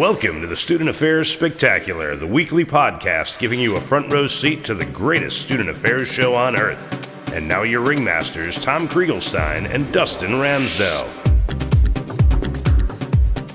Welcome to the Student Affairs Spectacular, the weekly podcast giving you a front row seat to the greatest student affairs show on earth. And now your ringmasters, Tom Krieglstein and Dustin Ramsdell.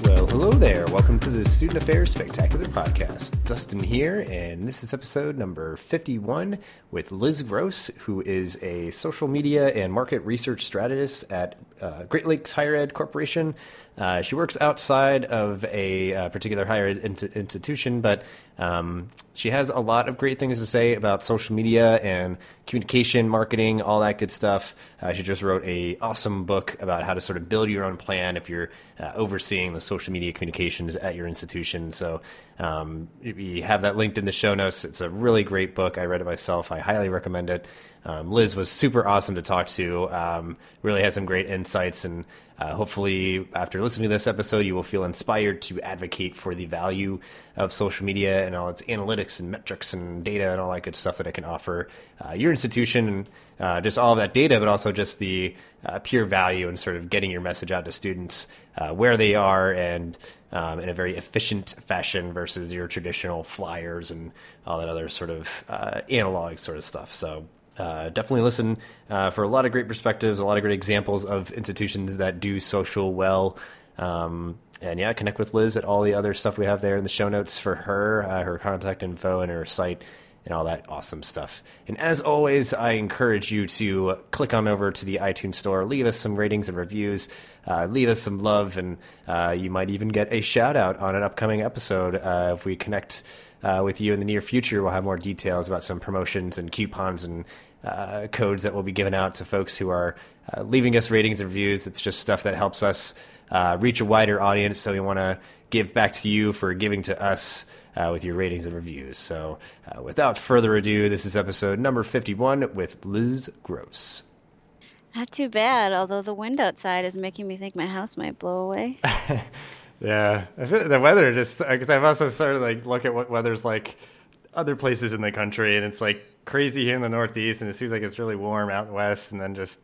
Well, hello there. Welcome to the Student Affairs Spectacular podcast. Dustin here, and this is episode number 51 with Liz Gross, who is a social media and market research strategist at uh, Great Lakes Higher Ed Corporation. Uh, she works outside of a uh, particular higher ed institution, but um, she has a lot of great things to say about social media and communication, marketing, all that good stuff. Uh, she just wrote a awesome book about how to sort of build your own plan if you're uh, overseeing the social media communications at your institution. So um, we have that linked in the show notes. It's a really great book. I read it myself. I highly recommend it. Um, Liz was super awesome to talk to. Um, really had some great insights, and uh, hopefully, after listening to this episode, you will feel inspired to advocate for the value of social media and all its analytics and metrics and data and all that good stuff that it can offer uh, your institution and uh, just all of that data, but also just the uh, pure value and sort of getting your message out to students uh, where they are and um, in a very efficient fashion versus your traditional flyers and all that other sort of uh, analog sort of stuff. So uh, definitely listen uh, for a lot of great perspectives, a lot of great examples of institutions that do social well. Um, and yeah, connect with Liz at all the other stuff we have there in the show notes for her, uh, her contact info, and her site, and all that awesome stuff. And as always, I encourage you to click on over to the iTunes Store, leave us some ratings and reviews, uh, leave us some love, and uh, you might even get a shout out on an upcoming episode uh, if we connect uh, with you in the near future. We'll have more details about some promotions and coupons and uh, codes that will be given out to folks who are uh, leaving us ratings and reviews. It's just stuff that helps us uh, reach a wider audience. So we want to give back to you for giving to us uh, with your ratings and reviews. So uh, without further ado, this is episode number 51 with Liz Gross. Not too bad, although the wind outside is making me think my house might blow away. yeah, the weather just because I've also started like look at what weather's like other places in the country, and it's like crazy here in the Northeast, and it seems like it's really warm out west, and then just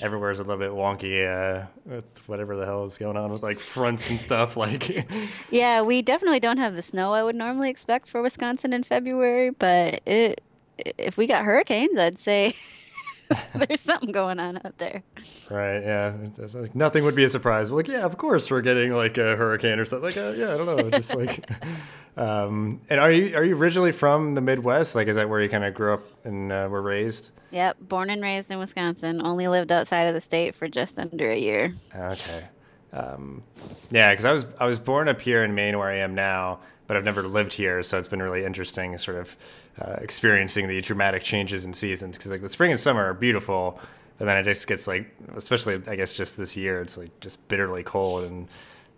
everywhere's a little bit wonky uh, with whatever the hell is going on with like fronts and stuff. Like, yeah, we definitely don't have the snow I would normally expect for Wisconsin in February, but it if we got hurricanes, I'd say there's something going on out there. Right. Yeah. Like, nothing would be a surprise. But like, yeah, of course we're getting like a hurricane or something. Like, uh, yeah, I don't know, just like. Um, and are you are you originally from the Midwest? Like, is that where you kind of grew up and uh, were raised? Yep, born and raised in Wisconsin. Only lived outside of the state for just under a year. Okay. Um, yeah, because I was I was born up here in Maine, where I am now, but I've never lived here, so it's been really interesting, sort of uh, experiencing the dramatic changes in seasons. Because like the spring and summer are beautiful, but then it just gets like, especially I guess just this year, it's like just bitterly cold and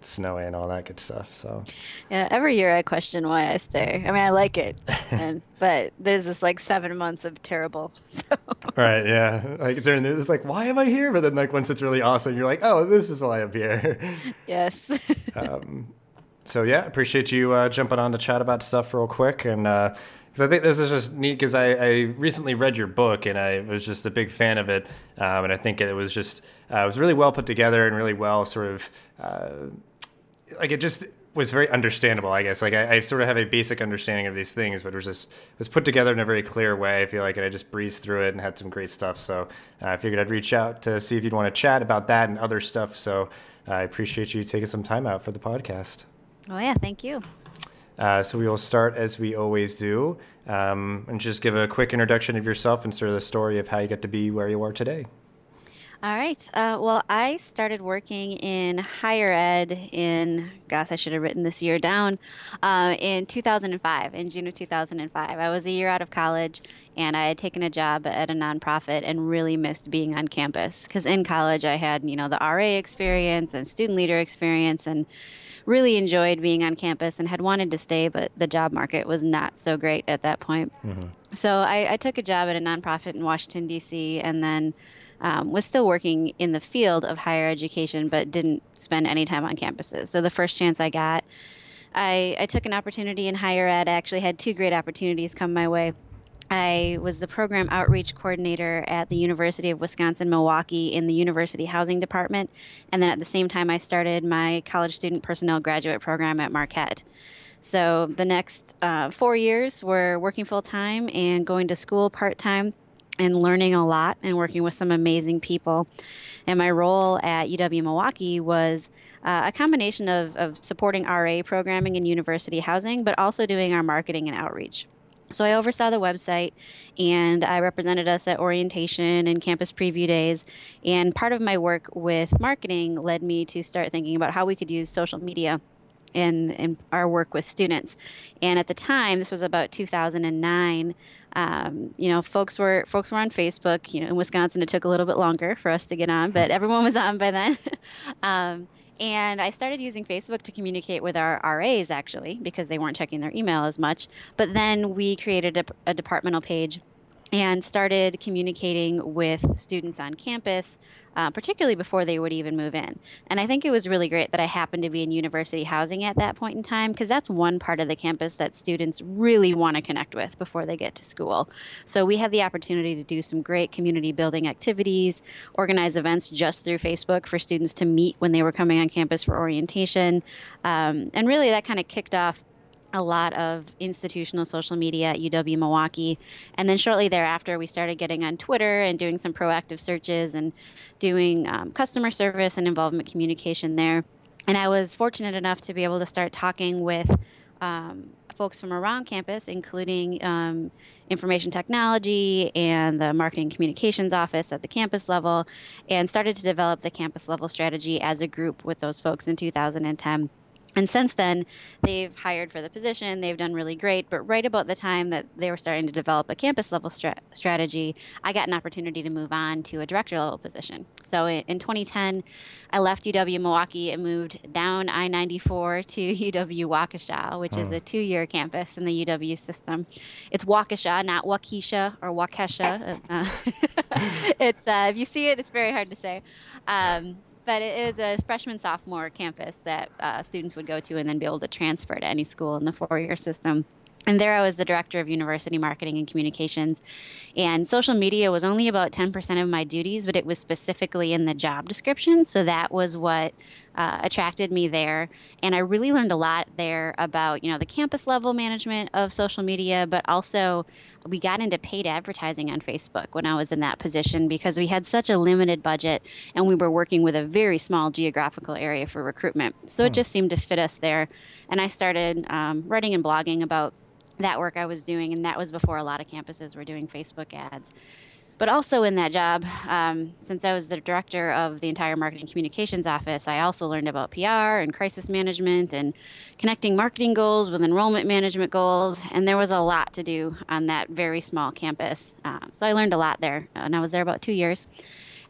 snowy and all that good stuff. So yeah, every year I question why I stay. I mean, I like it, and but there's this like seven months of terrible. So. Right. Yeah. Like during this, it's like, why am I here? But then like once it's really awesome, you're like, oh, this is why I'm here. Yes. um, so yeah, appreciate you uh, jumping on to chat about stuff real quick and. Uh, because I think this is just neat because I, I, recently read your book and I was just a big fan of it, um, and I think it was just uh, it was really well put together and really well sort of uh, like it just was very understandable, I guess. Like I, I, sort of have a basic understanding of these things, but it was just it was put together in a very clear way. I feel like, and I just breezed through it and had some great stuff. So uh, I figured I'd reach out to see if you'd want to chat about that and other stuff. So uh, I appreciate you taking some time out for the podcast. Oh yeah, thank you. Uh, so we will start as we always do, um, and just give a quick introduction of yourself and sort of the story of how you got to be where you are today. All right. Uh, well, I started working in higher ed in, gosh, I should have written this year down, uh, in 2005, in June of 2005. I was a year out of college and I had taken a job at a nonprofit and really missed being on campus because in college I had, you know, the RA experience and student leader experience and really enjoyed being on campus and had wanted to stay, but the job market was not so great at that point. Mm-hmm. So I, I took a job at a nonprofit in Washington, D.C., and then um, was still working in the field of higher education, but didn't spend any time on campuses. So the first chance I got, I, I took an opportunity in higher ed. I actually had two great opportunities come my way. I was the program outreach coordinator at the University of Wisconsin Milwaukee in the University Housing Department. And then at the same time, I started my college student personnel graduate program at Marquette. So the next uh, four years were working full time and going to school part time and learning a lot and working with some amazing people. And my role at UW Milwaukee was uh, a combination of, of supporting RA programming and university housing, but also doing our marketing and outreach. So I oversaw the website and I represented us at orientation and campus preview days. And part of my work with marketing led me to start thinking about how we could use social media in, in our work with students. And at the time, this was about 2009. Um, you know, folks were folks were on Facebook. You know, in Wisconsin, it took a little bit longer for us to get on, but everyone was on by then. um, and I started using Facebook to communicate with our RAs actually because they weren't checking their email as much. But then we created a, a departmental page and started communicating with students on campus uh, particularly before they would even move in. And I think it was really great that I happened to be in university housing at that point in time because that's one part of the campus that students really want to connect with before they get to school. So we had the opportunity to do some great community building activities, organize events just through Facebook for students to meet when they were coming on campus for orientation. Um, and really, that kind of kicked off a lot of institutional social media at UW Milwaukee. And then shortly thereafter, we started getting on Twitter and doing some proactive searches and doing um, customer service and involvement communication there. And I was fortunate enough to be able to start talking with um, folks from around campus, including um, information technology and the marketing communications office at the campus level, and started to develop the campus level strategy as a group with those folks in 2010. And since then, they've hired for the position. They've done really great. But right about the time that they were starting to develop a campus level stra- strategy, I got an opportunity to move on to a director level position. So in, in 2010, I left UW Milwaukee and moved down I 94 to UW Waukesha, which is a two year campus in the UW system. It's Waukesha, not Waukesha or Waukesha. Uh, it's, uh, if you see it, it's very hard to say. Um, but it is a freshman sophomore campus that uh, students would go to and then be able to transfer to any school in the four year system. And there I was the director of university marketing and communications. And social media was only about 10% of my duties, but it was specifically in the job description. So that was what uh, attracted me there. And I really learned a lot there about, you know, the campus level management of social media, but also we got into paid advertising on Facebook when I was in that position because we had such a limited budget and we were working with a very small geographical area for recruitment. So it hmm. just seemed to fit us there. And I started um, writing and blogging about that work I was doing, and that was before a lot of campuses were doing Facebook ads. But also in that job, um, since I was the director of the entire marketing communications office, I also learned about PR and crisis management and connecting marketing goals with enrollment management goals. And there was a lot to do on that very small campus. Uh, so I learned a lot there, and I was there about two years.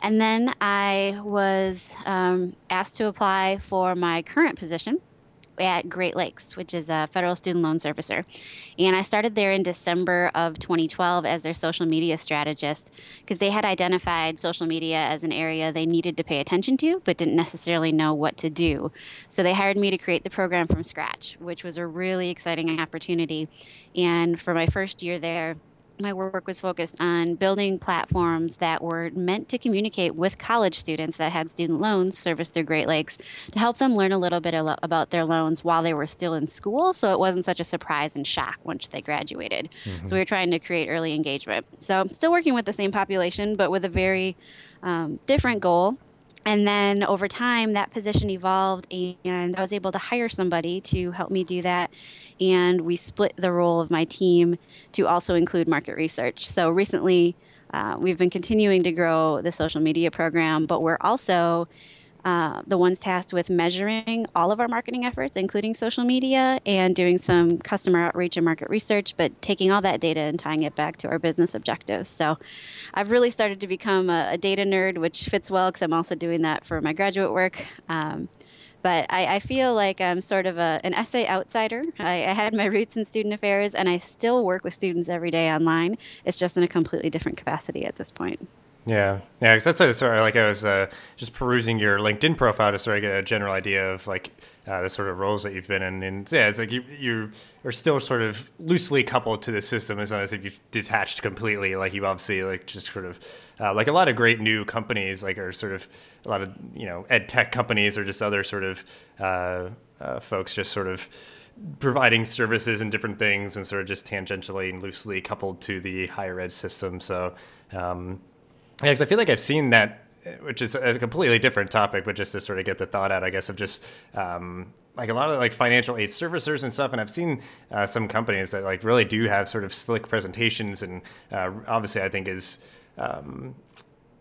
And then I was um, asked to apply for my current position, at Great Lakes, which is a federal student loan servicer. And I started there in December of 2012 as their social media strategist because they had identified social media as an area they needed to pay attention to, but didn't necessarily know what to do. So they hired me to create the program from scratch, which was a really exciting opportunity. And for my first year there, my work was focused on building platforms that were meant to communicate with college students that had student loans serviced through Great Lakes to help them learn a little bit about their loans while they were still in school so it wasn't such a surprise and shock once they graduated. Mm-hmm. So we were trying to create early engagement. So I'm still working with the same population, but with a very um, different goal and then over time that position evolved and i was able to hire somebody to help me do that. And we split the role of my team to also include market research. So recently uh, we've been continuing to grow the social media program but we're also uh, the ones tasked with measuring all of our marketing efforts, including social media, and doing some customer outreach and market research, but taking all that data and tying it back to our business objectives. So I've really started to become a, a data nerd, which fits well because I'm also doing that for my graduate work. Um, but I, I, feel like I'm sort of a, an SA outsider. I, I, had my roots in student affairs, and I still work with students every day online. It's just in a completely different capacity at this point. Yeah, yeah, because that's sort of like I was uh, just perusing your LinkedIn profile to sort of get a general idea of like uh, the sort of roles that you've been in, and yeah, it's like you you are still sort of loosely coupled to the system. It's not as if you've detached completely. Like you obviously like just sort of uh, like a lot of great new companies, like are sort of a lot of you know ed tech companies or just other sort of uh, uh, folks just sort of providing services and different things and sort of just tangentially and loosely coupled to the higher ed system. So. Um, yeah, because I feel like I've seen that, which is a completely different topic, but just to sort of get the thought out, I guess, of just um, like a lot of like financial aid servicers and stuff. And I've seen uh, some companies that like really do have sort of slick presentations, and uh, obviously, I think is. Um,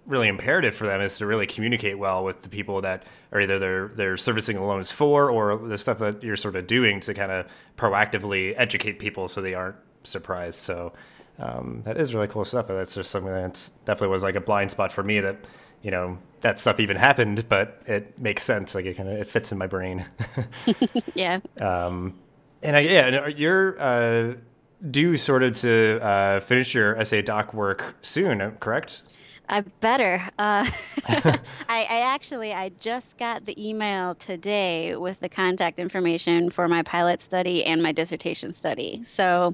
really imperative for them is to really communicate well with the people that are either they're they're servicing the loans for or the stuff that you're sort of doing to kind of proactively educate people so they aren't surprised. So um, that is really cool stuff. That's just something that definitely was like a blind spot for me that, you know, that stuff even happened, but it makes sense. Like it kind of it fits in my brain. yeah. Um, and I, yeah, and you're uh, due sort of to uh, finish your essay doc work soon, correct? I better. Uh, I, I, actually I just got the email today with the contact information for my pilot study and my dissertation study. So,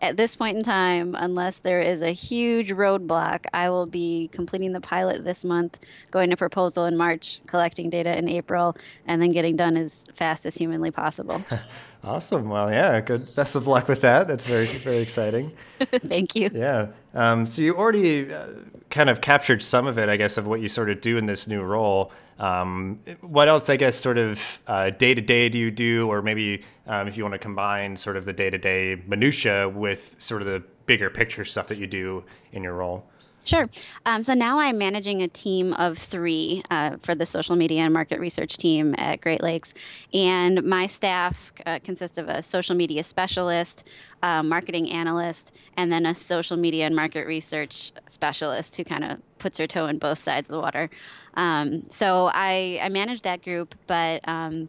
at this point in time, unless there is a huge roadblock, I will be completing the pilot this month, going to proposal in March, collecting data in April, and then getting done as fast as humanly possible. Awesome. Well, yeah, good. Best of luck with that. That's very, very exciting. Thank you. Yeah. Um, so you already uh, kind of captured some of it, I guess, of what you sort of do in this new role. Um, what else, I guess, sort of day to day do you do, or maybe um, if you want to combine sort of the day to day minutia with sort of the bigger picture stuff that you do in your role? Sure. Um, so now I'm managing a team of three uh, for the social media and market research team at Great Lakes. And my staff uh, consists of a social media specialist, marketing analyst, and then a social media and market research specialist who kind of puts her toe in both sides of the water. Um, so I, I manage that group, but um,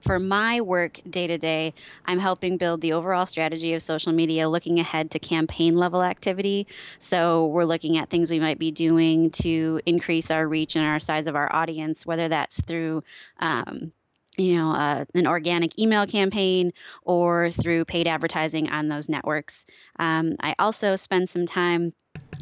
for my work day to day, I'm helping build the overall strategy of social media, looking ahead to campaign level activity. So, we're looking at things we might be doing to increase our reach and our size of our audience, whether that's through um, you know, uh, an organic email campaign or through paid advertising on those networks. Um, I also spend some time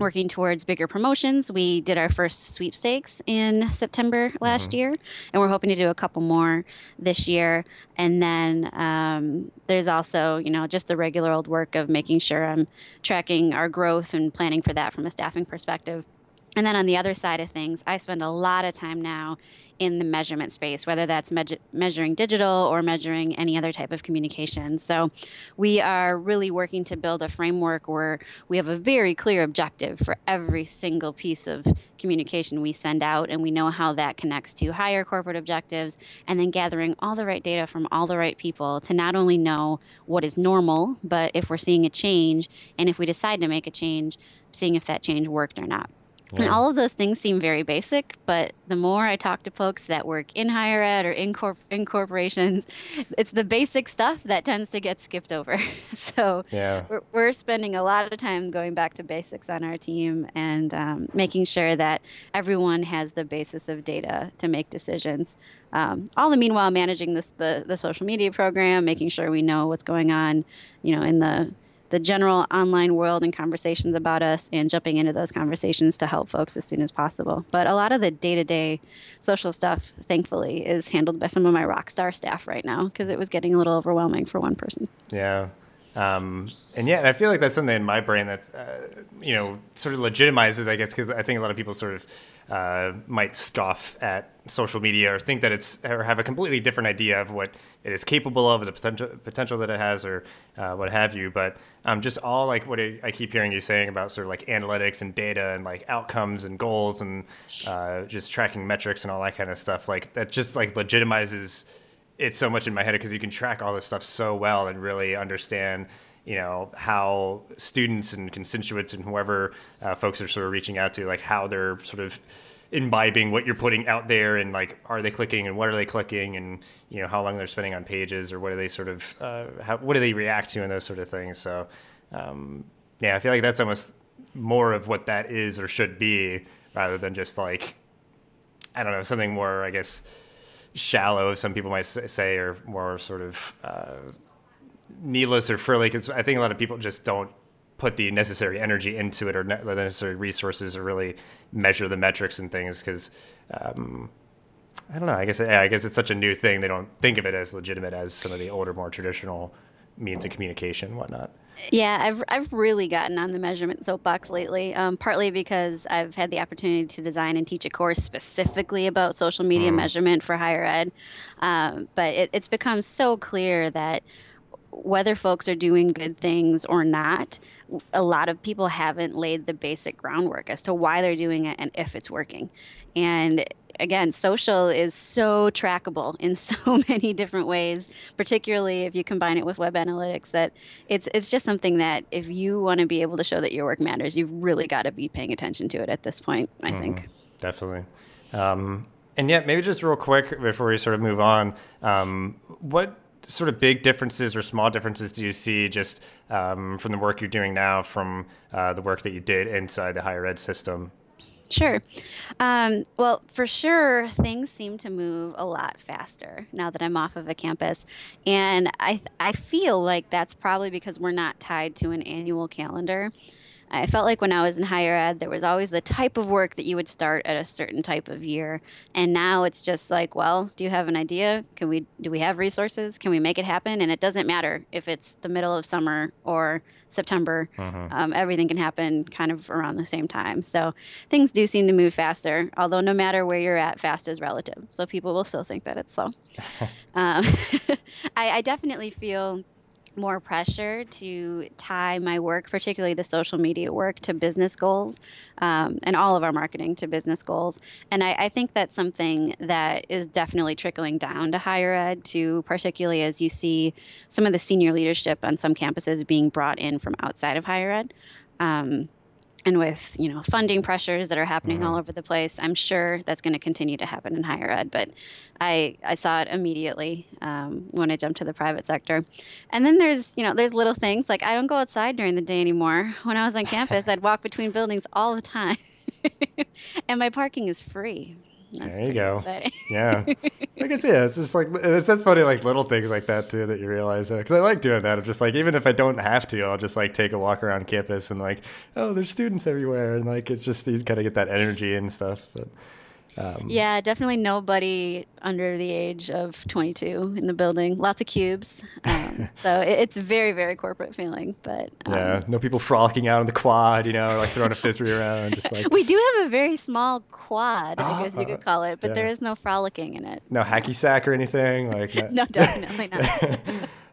working towards bigger promotions. We did our first sweepstakes in September last mm-hmm. year, and we're hoping to do a couple more this year. And then um, there's also, you know, just the regular old work of making sure I'm tracking our growth and planning for that from a staffing perspective. And then on the other side of things, I spend a lot of time now in the measurement space, whether that's me- measuring digital or measuring any other type of communication. So we are really working to build a framework where we have a very clear objective for every single piece of communication we send out, and we know how that connects to higher corporate objectives, and then gathering all the right data from all the right people to not only know what is normal, but if we're seeing a change, and if we decide to make a change, seeing if that change worked or not. And all of those things seem very basic, but the more I talk to folks that work in higher ed or in, corp- in corporations, it's the basic stuff that tends to get skipped over. so yeah. we're, we're, spending a lot of time going back to basics on our team and um, making sure that everyone has the basis of data to make decisions. Um, all the meanwhile managing this the, the social media program, making sure we know what's going on, you know, in the the general online world and conversations about us and jumping into those conversations to help folks as soon as possible. But a lot of the day to day social stuff, thankfully, is handled by some of my rock star staff right now because it was getting a little overwhelming for one person. Yeah. Um, and yeah, and I feel like that's something in my brain that, uh, you know, sort of legitimizes, I guess, because I think a lot of people sort of uh, might scoff at social media or think that it's or have a completely different idea of what it is capable of, the potential potential that it has, or uh, what have you. But um, just all like what I keep hearing you saying about sort of like analytics and data and like outcomes and goals and uh, just tracking metrics and all that kind of stuff. Like that just like legitimizes it so much in my head because you can track all this stuff so well and really understand you know how students and constituents and whoever uh, folks are sort of reaching out to like how they're sort of imbibing what you're putting out there and like are they clicking and what are they clicking and you know how long they're spending on pages or what do they sort of uh, how, what do they react to and those sort of things. So um, yeah i feel like that's almost more of what that is or should be rather than just like I don't know something more I guess shallow. Some people might say or more sort of uh, needless or frilly because I think a lot of people just don't put the necessary energy into it or ne- the necessary resources or really measure the metrics and things because um, I don't know. I guess yeah, I guess it's such a new thing. They don't think of it as legitimate as some of the older, more traditional means of communication, whatnot. Yeah, I've I've really gotten on the measurement soapbox lately. Um, partly because I've had the opportunity to design and teach a course specifically about social media mm. measurement for higher ed. Um, but it, it's become so clear that whether folks are doing good things or not, a lot of people haven't laid the basic groundwork as to why they're doing it and if it's working. And again, social is so trackable in so many different ways, particularly if you combine it with web analytics, that it's it's just something that if you want to be able to show that your work matters, you've really got to be paying attention to it at this point, I mm, think. Definitely. Um, and yet, maybe just real quick before we sort of move on, um, what sort of big differences or small differences do you see just um, from the work you're doing now from uh, the work that you did inside the higher ed system? Sure. Um, well, for sure, things seem to move a lot faster now that I'm off of a campus. And I, I feel like that's probably because we're not tied to an annual calendar. I felt like when I was in higher ed, there was always the type of work that you would start at a certain type of year, and now it's just like, well, do you have an idea? Can we do we have resources? Can we make it happen? And it doesn't matter if it's the middle of summer or September. Uh-huh. Um, everything can happen kind of around the same time. So things do seem to move faster. Although no matter where you're at, fast is relative. So people will still think that it's slow. um, I, I definitely feel more pressure to tie my work, particularly the social media work, to business goals um, and all of our marketing to business goals. And I, I, think that's something that is definitely trickling down to higher ed, to particularly as you see some of the senior leadership on some campuses being brought in from outside of higher ed. Um, and with you know funding pressures that are happening mm-hmm. all over the place, I'm sure that's going to continue to happen in higher ed. But I I saw it immediately um, when I jumped to the private sector. And then there's you know there's little things like I don't go outside during the day anymore. When I was on campus, I'd walk between buildings all the time, and my parking is free. That's there you go. Yeah, like it's yeah, it's just like it's just funny like little things like that too that you realize uh, because I like doing that. I'm just like even if I don't have to, I'll just like take a walk around campus and like oh, there's students everywhere and like it's just you kind of get that energy and stuff. But um, yeah, definitely nobody under the age of 22 in the building. Lots of cubes. Um, so it, it's very, very corporate feeling. But um, yeah, no people frolicking out on the quad, you know, like throwing a frisbee around. Just like we do have a very small quad, I guess you could call it, but yeah. there is no frolicking in it. No hacky sack or anything like. No, definitely not.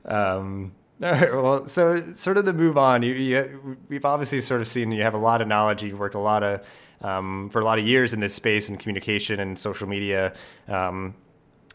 um, all right. Well, so sort of the move on. You, you, we've obviously sort of seen you have a lot of knowledge. You've worked a lot of um, for a lot of years in this space and communication and social media. Um,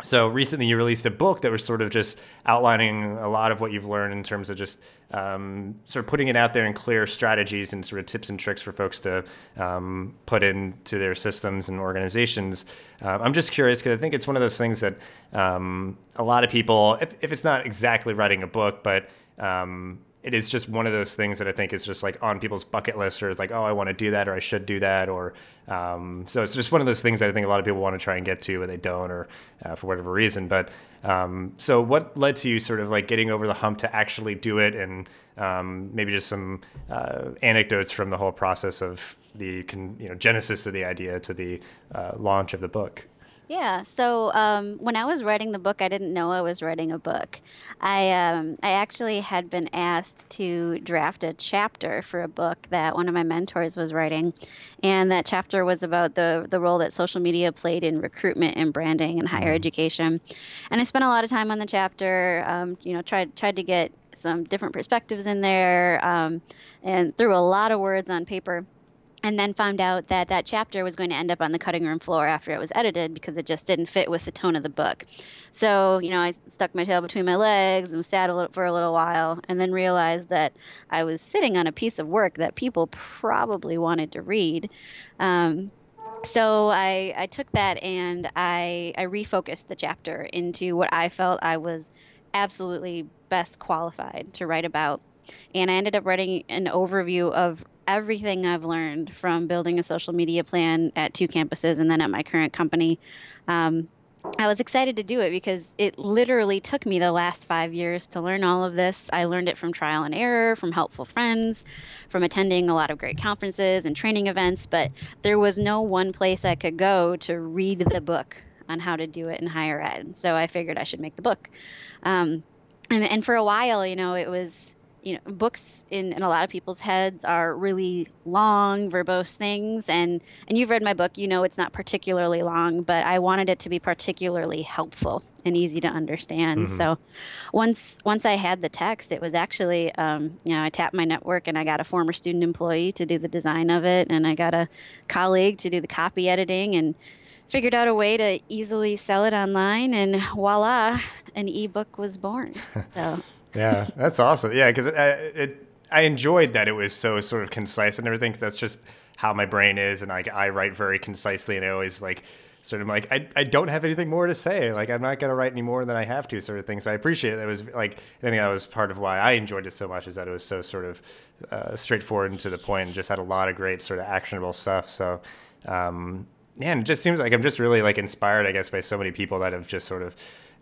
so recently, you released a book that was sort of just outlining a lot of what you've learned in terms of just um, sort of putting it out there in clear strategies and sort of tips and tricks for folks to um, put into their systems and organizations. Uh, I'm just curious because I think it's one of those things that um, a lot of people, if, if, it's not exactly writing a book, but um, it is just one of those things that I think is just like on people's bucket list, or it's like, oh, I want to do that, or I should do that, or um, so it's just one of those things that I think a lot of people want to try and get to, but they don't, or uh, for whatever reason. But um, so, what led to you sort of like getting over the hump to actually do it, and um, maybe just some uh, anecdotes from the whole process of the you know genesis of the idea to the uh, launch of the book. Yeah. So um, when I was writing the book, I didn't know I was writing a book. I um, I actually had been asked to draft a chapter for a book that one of my mentors was writing, and that chapter was about the the role that social media played in recruitment and branding in higher mm-hmm. education. And I spent a lot of time on the chapter. Um, you know, tried tried to get some different perspectives in there, um, and threw a lot of words on paper and then found out that that chapter was going to end up on the cutting room floor after it was edited because it just didn't fit with the tone of the book. So, you know, I stuck my tail between my legs and sat a little, for a little while and then realized that I was sitting on a piece of work that people probably wanted to read. Um, so I, I took that and I, I refocused the chapter into what I felt I was absolutely best qualified to write about and I ended up writing an overview of everything I've learned from building a social media plan at two campuses and then at my current company. Um, I was excited to do it because it literally took me the last five years to learn all of this. I learned it from trial and error, from helpful friends, from attending a lot of great conferences and training events, but there was no one place I could go to read the book on how to do it in higher ed. So I figured I should make the book. Um, and, and for a while, you know, it was you know books in, in a lot of people's heads are really long verbose things. And and you've read my book you know it's not particularly long but i wanted it to be particularly helpful and easy to understand. Mm-hmm. so once once i had the text it was actually um, you know i tapped my network and i got a former student employee to do the design of it. And i got a colleague to do the copy editing and figured out a way to easily sell it online. And voila an ebook was born. So yeah, that's awesome. Yeah, because it, it, I enjoyed that it was so sort of concise and everything. That's just how my brain is, and I write very concisely, and I always like sort of like I, I don't have anything more to say. Like I'm not gonna write any more than I have to, sort of thing. So I appreciate it. It was like I think that was part of why I enjoyed it so much is that it was so sort of uh, straightforward and to the point, and just had a lot of great sort of actionable stuff. So. Um, man, it just seems like I'm just really like inspired, I guess, by so many people that have just sort of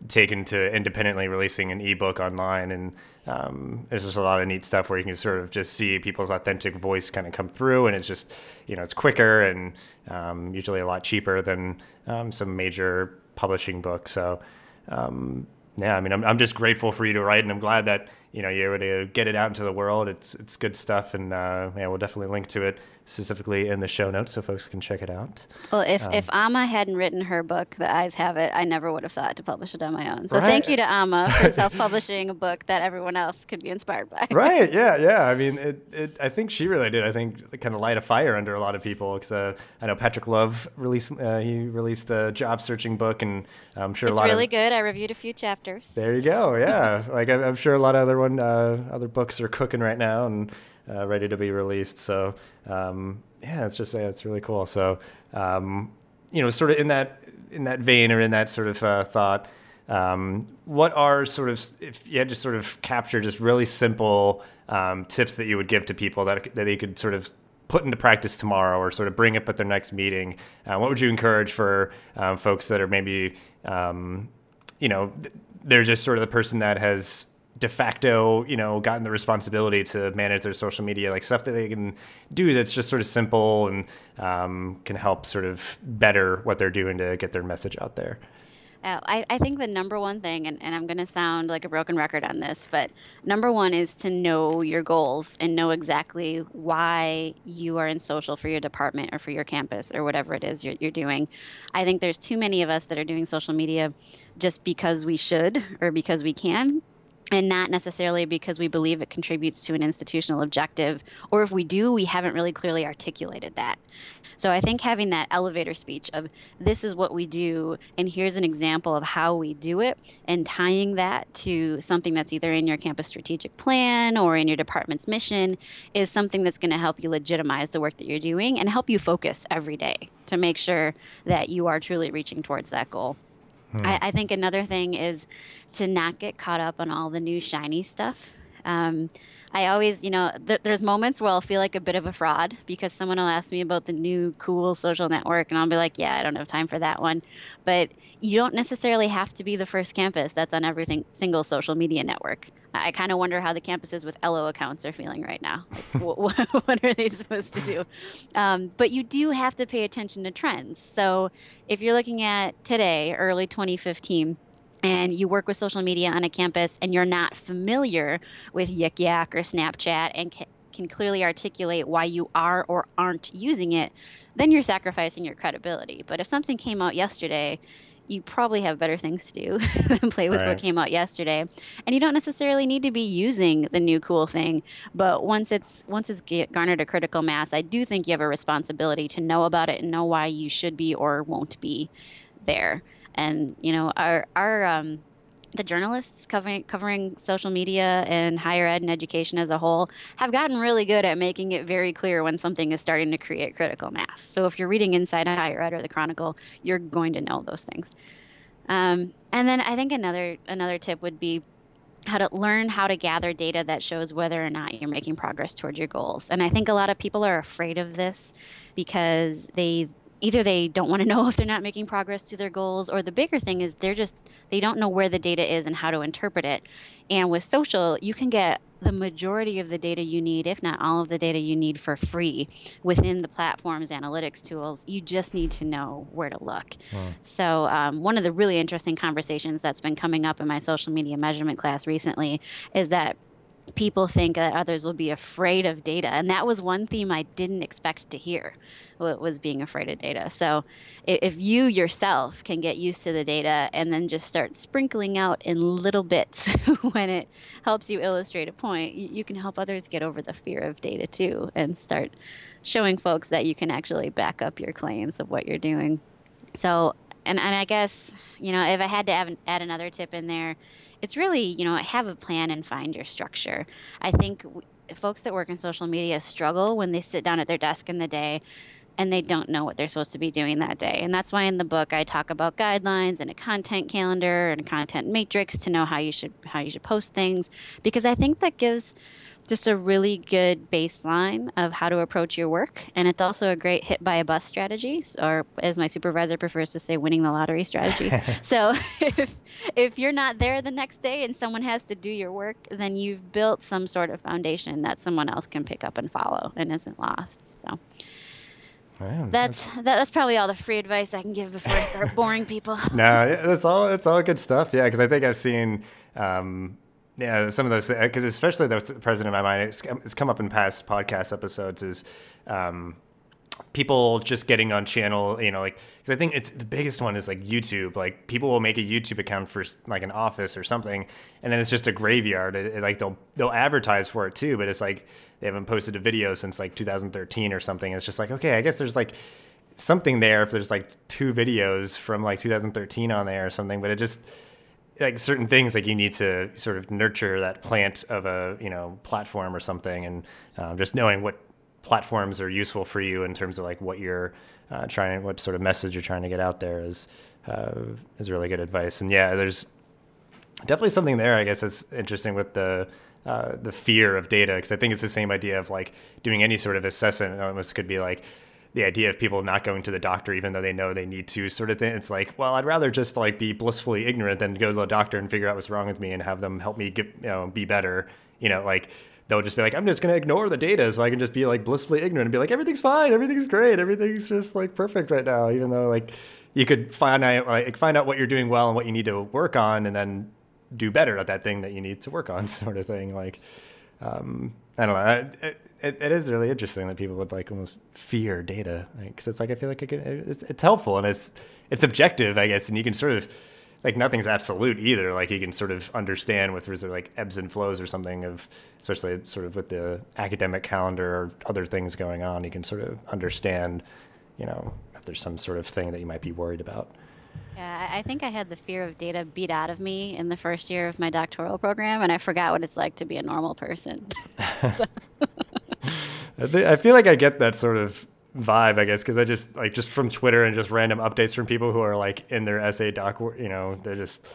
taken to independently releasing an ebook online and um, there's just a lot of neat stuff where you can sort of just see people's authentic voice kind of come through and it's just you know it's quicker and um, usually a lot cheaper than um, some major publishing books. So um, yeah i mean I'm, I'm just grateful for you to write and i'm glad that you know you're able to get it out into the world it's it's good stuff and uh, yeah we'll definitely link to it specifically in the show notes so folks can check it out. Well, if, um, if Amma hadn't written her book, The I's Have It, I never would have thought to publish it on my own. So right. thank you to Amma for self publishing a book that everyone else could be inspired by. right. Yeah. Yeah. I mean, it, it, I think she really did. I think kind of light a fire under a lot of people because uh, I know Patrick Love released, uh, he released a job searching book and I'm sure it's a lot really of, good. I reviewed a few chapters. There you go. Yeah. like I'm, I'm, sure a lot of other one, uh, other books are cooking right now and uh, ready to be released. So, um, yeah, it's just it's really cool. So, um, you know, sort of in that in that vein or in that sort of uh, thought, um, what are sort of if you had to sort of capture just really simple um, tips that you would give to people that that they could sort of put into practice tomorrow or sort of bring up at their next meeting? Uh, what would you encourage for um, folks that are maybe, um, you know, they're just sort of the person that has de facto, you know, gotten the responsibility to manage their social media, like stuff that they can do that's just sort of simple and um, can help sort of better what they're doing to get their message out there. Uh, I, I think the number one thing, and, and I'm going to sound like a broken record on this, but number one is to know your goals and know exactly why you are in social for your department or for your campus or whatever it is you're, you're doing. I think there's too many of us that are doing social media just because we should or because we can and not necessarily because we believe it contributes to an institutional objective, or if we do, we haven't really clearly articulated that. So I think having that elevator speech of this is what we do, and here's an example of how we do it, and tying that to something that's either in your campus strategic plan or in your department's mission is something that's going to help you legitimize the work that you're doing and help you focus every day to make sure that you are truly reaching towards that goal. Hmm. I, I, think another thing is to not get caught up on all the new shiny stuff. Um, I always, you know, th- there's moments where I'll feel like a bit of a fraud because someone will ask me about the new cool social network, and I'll be like, yeah, I don't have time for that one. But you don't necessarily have to be the first campus that's on every single social media network. I kind of wonder how the campuses with Ello accounts are feeling right now. Like, what, what, are they supposed to do? Um, but you do have to pay attention to trends. So if you're looking at today, early 2015, and you work with social media on a campus and you're not familiar with Yik Yak or Snapchat and can, can clearly articulate why you are or aren't using it, then you're sacrificing your credibility. But if something came out yesterday, you probably have better things to do than play with right. what came out yesterday and you don't necessarily need to be using the new cool thing but once it's once it's garnered a critical mass i do think you have a responsibility to know about it and know why you should be or won't be there and you know our our um, the journalists covering covering social media and higher ed and education as a whole have gotten really good at making it very clear when something is starting to create critical mass. So if you're reading Inside Higher Ed or the Chronicle, you're going to know those things. Um, and then I think another another tip would be how to learn how to gather data that shows whether or not you're making progress toward your goals. And I think a lot of people are afraid of this because they either they don't want to know if they're not making progress to their goals or the bigger thing is they're just they don't know where the data is and how to interpret it. And with social you can get the majority of the data you need if not all of the data you need for free within the platform's analytics tools. You just need to know where to look. Wow. so um, one of the really interesting conversations that's been coming up in my social media measurement class recently is that people think that others will be afraid of data and that was one theme i didn't expect to hear was being afraid of data. So if you yourself can get used to the data and then just start sprinkling out in little bits when it helps you illustrate a point you can help others get over the fear of data too and start showing folks that you can actually back up your claims of what you're doing. So and, and i guess you know if i had to add, add another tip in there it's really, you know, have a plan and find your structure. I think w- folks that work in social media struggle when they sit down at their desk in the day and they don't know what they're supposed to be doing that day. And that's why in the book I talk about guidelines and a content calendar and a content matrix to know how you should how you should post things because I think that gives just a really good baseline of how to approach your work. And it's also a great hit by a bus strategy, or as my supervisor prefers to say, winning the lottery strategy. so if, if you're not there the next day and someone has to do your work, then you've built some sort of foundation that someone else can pick up and follow and isn't lost. So. that's that, that's probably all the free advice I can give before I start boring people. no, that's all. That's all good stuff. Yeah, because I think I've seen um, yeah, some of those because especially the president in my mind, it's, it's come up in past podcast episodes is um, people just getting on channel, you know, like because I think it's the biggest one is like YouTube. Like people will make a YouTube account for like an office or something, and then it's just a graveyard. It, it, like they'll they'll advertise for it too, but it's like they haven't posted a video since like 2013 or something. It's just like okay, I guess there's like something there if there's like two videos from like 2013 on there or something, but it just like certain things like you need to sort of nurture that plant of a you know platform or something and um, just knowing what platforms are useful for you in terms of like what you're uh, trying what sort of message you're trying to get out there is uh, is really good advice. And yeah there's definitely something there i guess that's interesting with the uh, the fear of data because i think it's the same idea of like doing any sort of assessment. Almost could be like the idea of people not going to the doctor even though they know they need to sort of thing. It's like well i'd rather just like be blissfully ignorant than go to the doctor and figure out what's wrong with me and have them help me get you know be better. You know like they'll just be like i'm just going to ignore the data so i can just be like blissfully ignorant and be like everything's fine everything's great everything's just like perfect right now even though like you could find out like find out what you're doing well and what you need to work on and then do better at that thing that you need to work on sort of thing. Like um, I don't know. It, it, is really interesting that people would like almost fear data because it's like I feel like it can, it's, it's helpful and it's it's objective, I guess, and you can sort of like nothing's absolute either. Like you can sort of understand with like ebbs and flows or something of, especially sort of with the academic calendar or other things going on. You can sort of understand, you know, if there's some sort of thing that you might be worried about. Yeah, I think I had the fear of data beat out of me in the first year of my doctoral program, and I forgot what it's like to be a normal person. I feel like I get that sort of vibe, I guess, because I just like just from Twitter and just random updates from people who are like in their essay doc, you know, they're just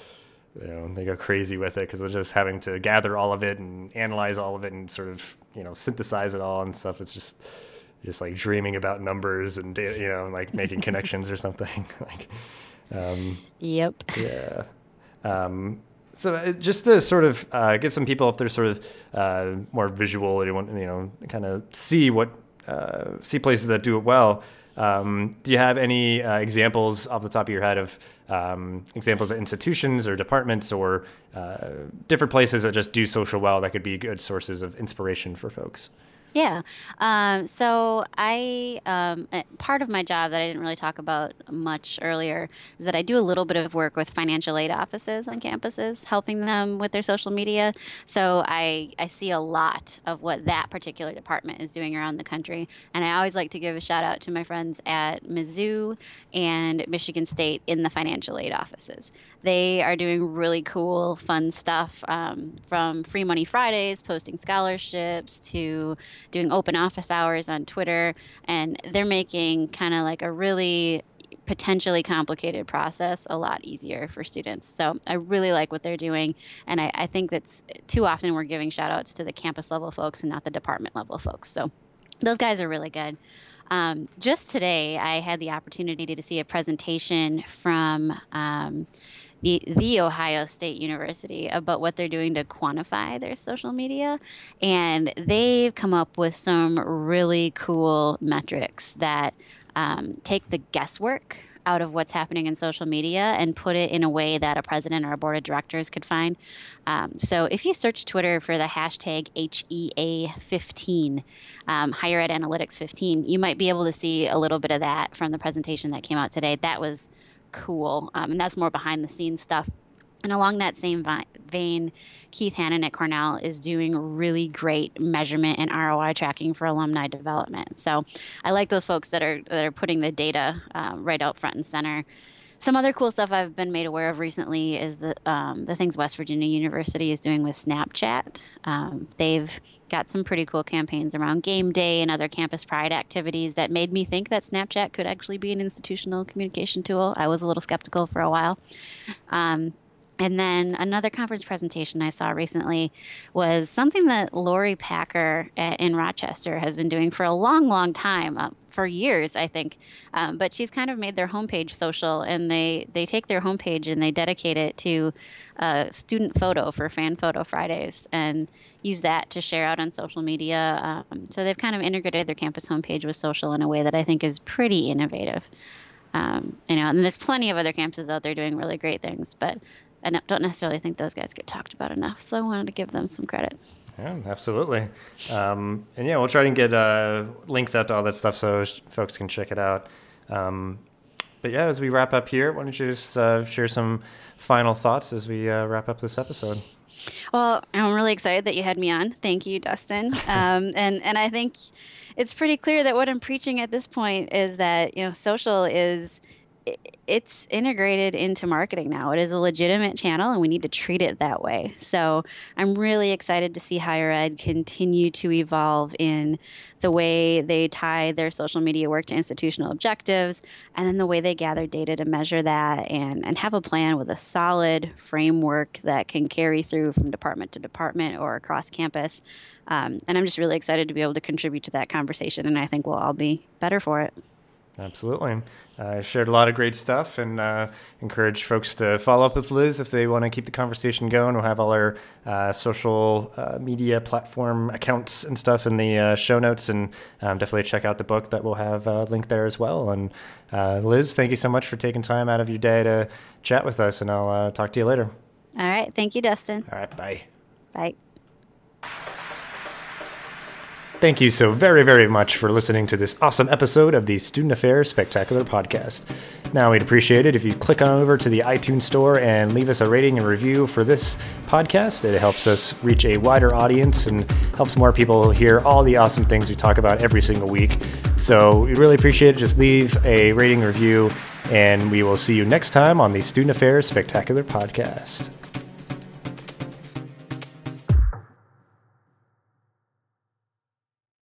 you know they go crazy with it because they're just having to gather all of it and analyze all of it and sort of you know synthesize it all and stuff. It's just just like dreaming about numbers and you know like making connections or something like. Um, yep. Yeah. Um, so uh, just to sort of uh, give some people, if they're sort of uh, more visual, you want you know kind of see what uh, see places that do it well. Um, do you have any uh, examples off the top of your head of um, examples of institutions or departments or uh, different places that just do social well that could be good sources of inspiration for folks? Yeah. Um, so I um, eh, part of my job that I didn't really talk about much earlier is that I do a little bit of work with financial aid offices on campuses, helping them with their social media. So I I see a lot of what that particular department is doing around the country, and I always like to give a shout out to my friends at Mizzou and Michigan State in the financial aid offices. They are doing really cool, fun stuff um, from Free Money Fridays, posting scholarships, to doing open office hours on Twitter. And they're making kind of like a really potentially complicated process a lot easier for students. So I really like what they're doing. And I, I think that's too often we're giving shout outs to the campus level folks and not the department level folks. So those guys are really good. Um, just today, I had the opportunity to see a presentation from um, the, the Ohio State University about what they're doing to quantify their social media. And they've come up with some really cool metrics that um, take the guesswork out of what's happening in social media and put it in a way that a president or a board of directors could find. Um, so if you search Twitter for the hashtag HEA15, um, Higher Ed Analytics 15, you might be able to see a little bit of that from the presentation that came out today. That was cool. Um, and that's more behind the scenes stuff. And along that same vein, Keith Hannon at Cornell is doing really great measurement and ROI tracking for alumni development. So I like those folks that are that are putting the data uh, right out front and center. Some other cool stuff I've been made aware of recently is the um, the things West Virginia University is doing with Snapchat. Um, they've got some pretty cool campaigns around game day and other campus pride activities that made me think that Snapchat could actually be an institutional communication tool. I was a little skeptical for a while. Um, and then another conference presentation I saw recently was something that Lori Packer at, in Rochester has been doing for a long, long time, uh, for years, I think. Um, but she's kind of made their homepage social, and they they take their homepage and they dedicate it to a student photo for Fan Photo Fridays, and use that to share out on social media. Um, so they've kind of integrated their campus homepage with social in a way that I think is pretty innovative. Um, you know, and there's plenty of other campuses out there doing really great things, but I don't necessarily think those guys get talked about enough. So I wanted to give them some credit. Yeah, absolutely. Um, and yeah, we'll try and get uh, links out to all that stuff so sh- folks can check it out. Um, but yeah, as we wrap up here, why don't you just uh, share some final thoughts as we uh, wrap up this episode? Well, I'm really excited that you had me on. Thank you, Dustin. Um, and and I think it's pretty clear that what I'm preaching at this point is that you know social is it's integrated into marketing now. It is a legitimate channel and we need to treat it that way. So I'm really excited to see higher ed continue to evolve in the way they tie their social media work to institutional objectives and then the way they gather data to measure that and, and have a plan with a solid framework that can carry through from department to department or across campus. Um, and I'm just really excited to be able to contribute to that conversation and I think we'll all be better for it. Absolutely. I uh, shared a lot of great stuff and uh, encourage folks to follow up with Liz if they want to keep the conversation going. We'll have all our uh, social uh, media platform accounts and stuff in the uh, show notes, and um, definitely check out the book that we'll have uh, linked there as well. And Liz, thank you so much for taking time out of your day to chat with us, and I'll talk to you later. All right. Thank you, Dustin. All right. Bye. Bye. Thank you so very, very much for listening to this awesome episode of the Student Affairs Spectacular Podcast. Now, we'd appreciate it if you click on over to the iTunes Store and leave us a rating and review for this podcast. It helps us reach a wider audience and helps more people hear all the awesome things we talk about every single week. So, we really appreciate it. Just leave a rating review, and we will see you next time on the Student Affairs Spectacular Podcast.